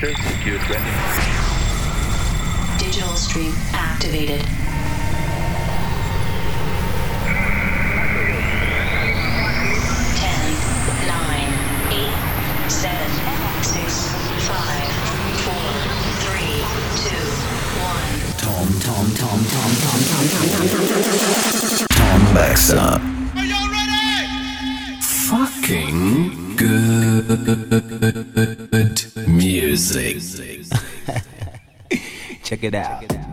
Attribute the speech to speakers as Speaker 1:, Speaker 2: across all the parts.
Speaker 1: secure 20.
Speaker 2: Digital stream activated.
Speaker 3: Check it out.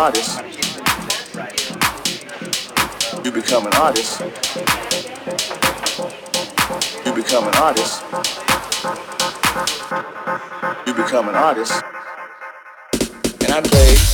Speaker 3: artist. You become an artist. You become an artist. You become an artist. And I played.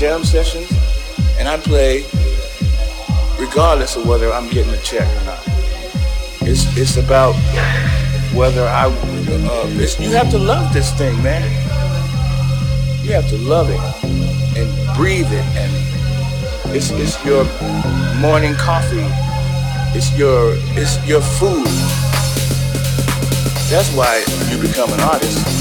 Speaker 3: Jam sessions and I play regardless of whether I'm getting a check or not. It's it's about whether I uh, you have to love this thing, man. You have to love it and breathe it, and it's it's your morning coffee. It's your it's your food. That's why you become an artist.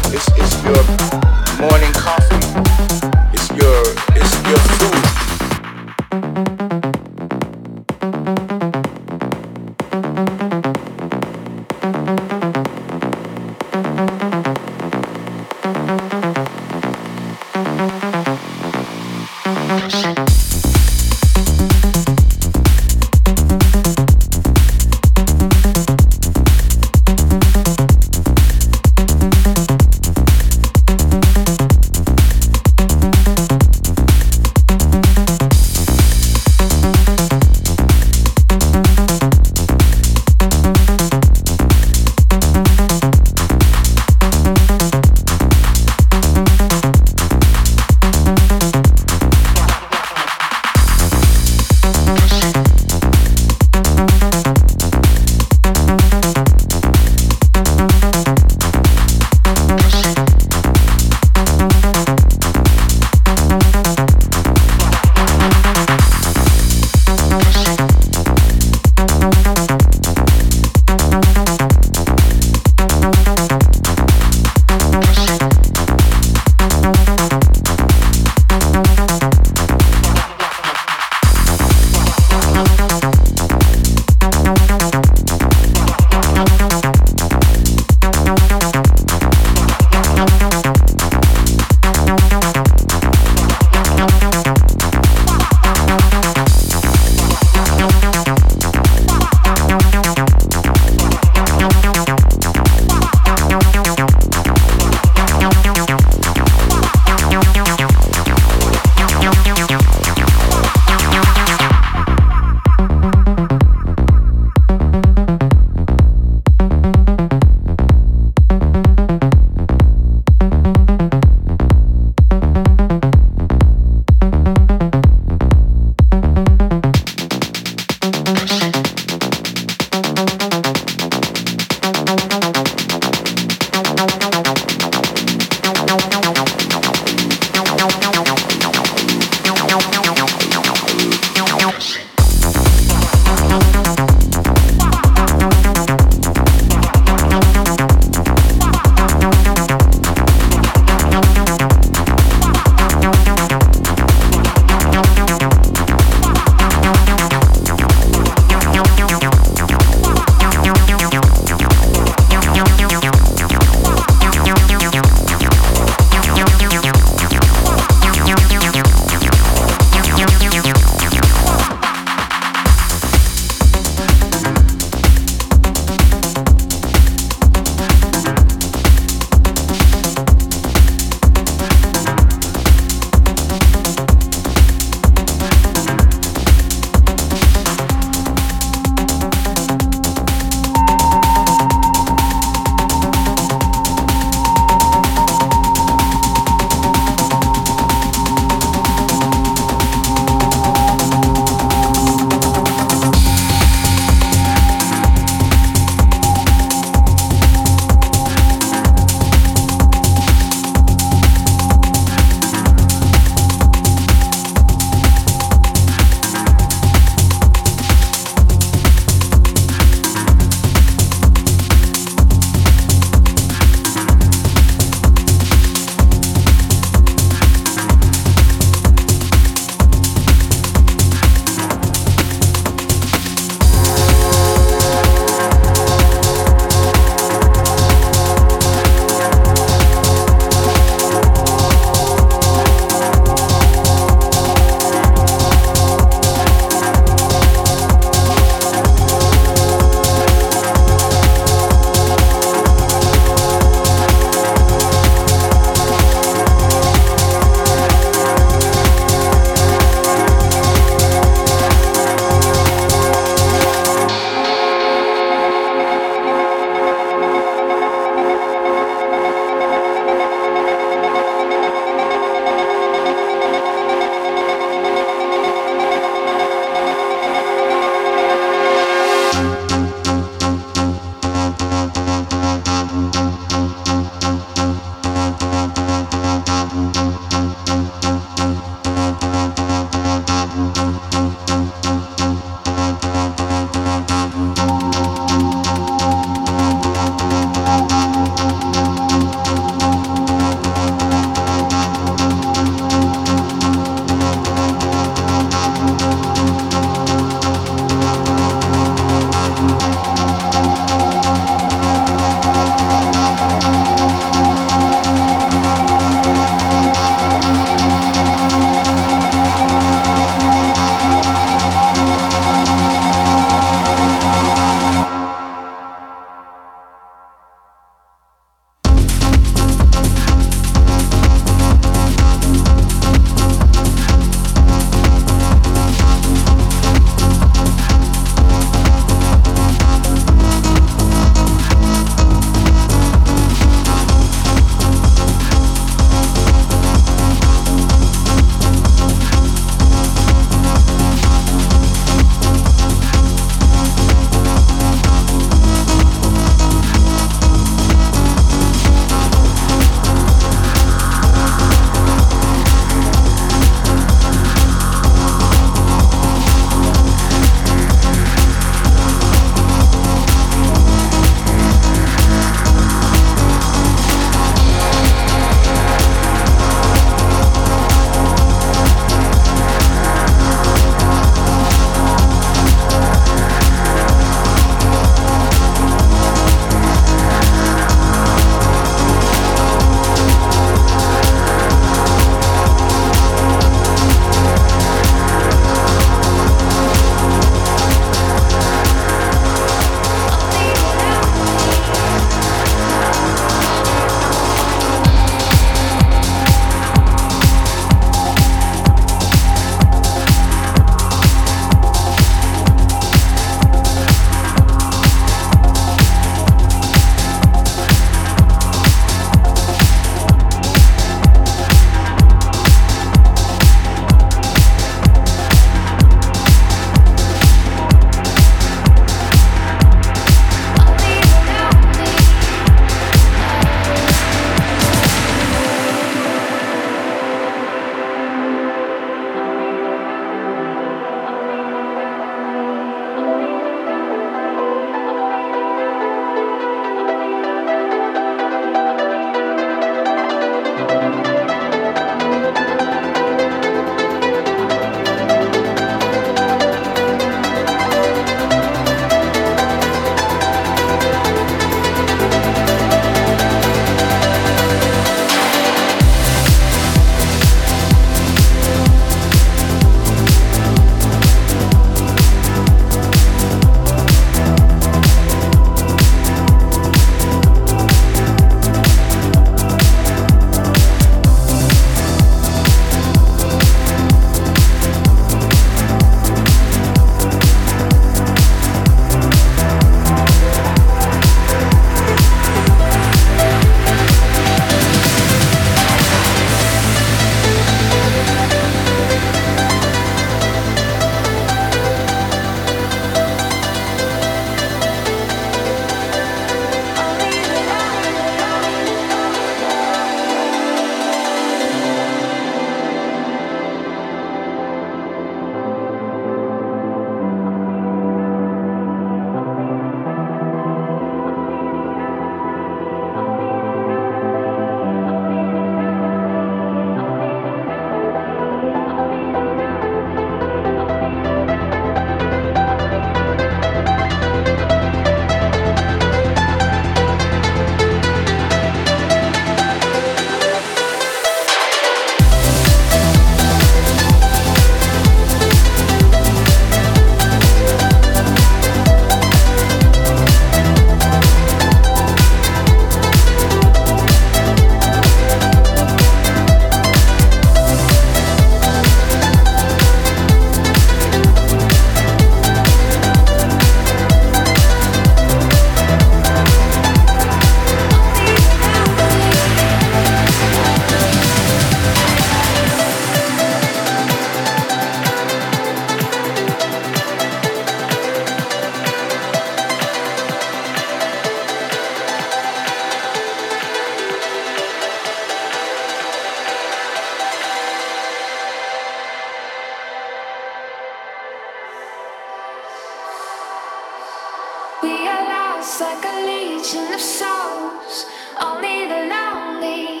Speaker 3: Like a legion of souls, only the lonely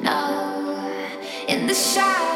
Speaker 3: know in
Speaker 4: the shadow.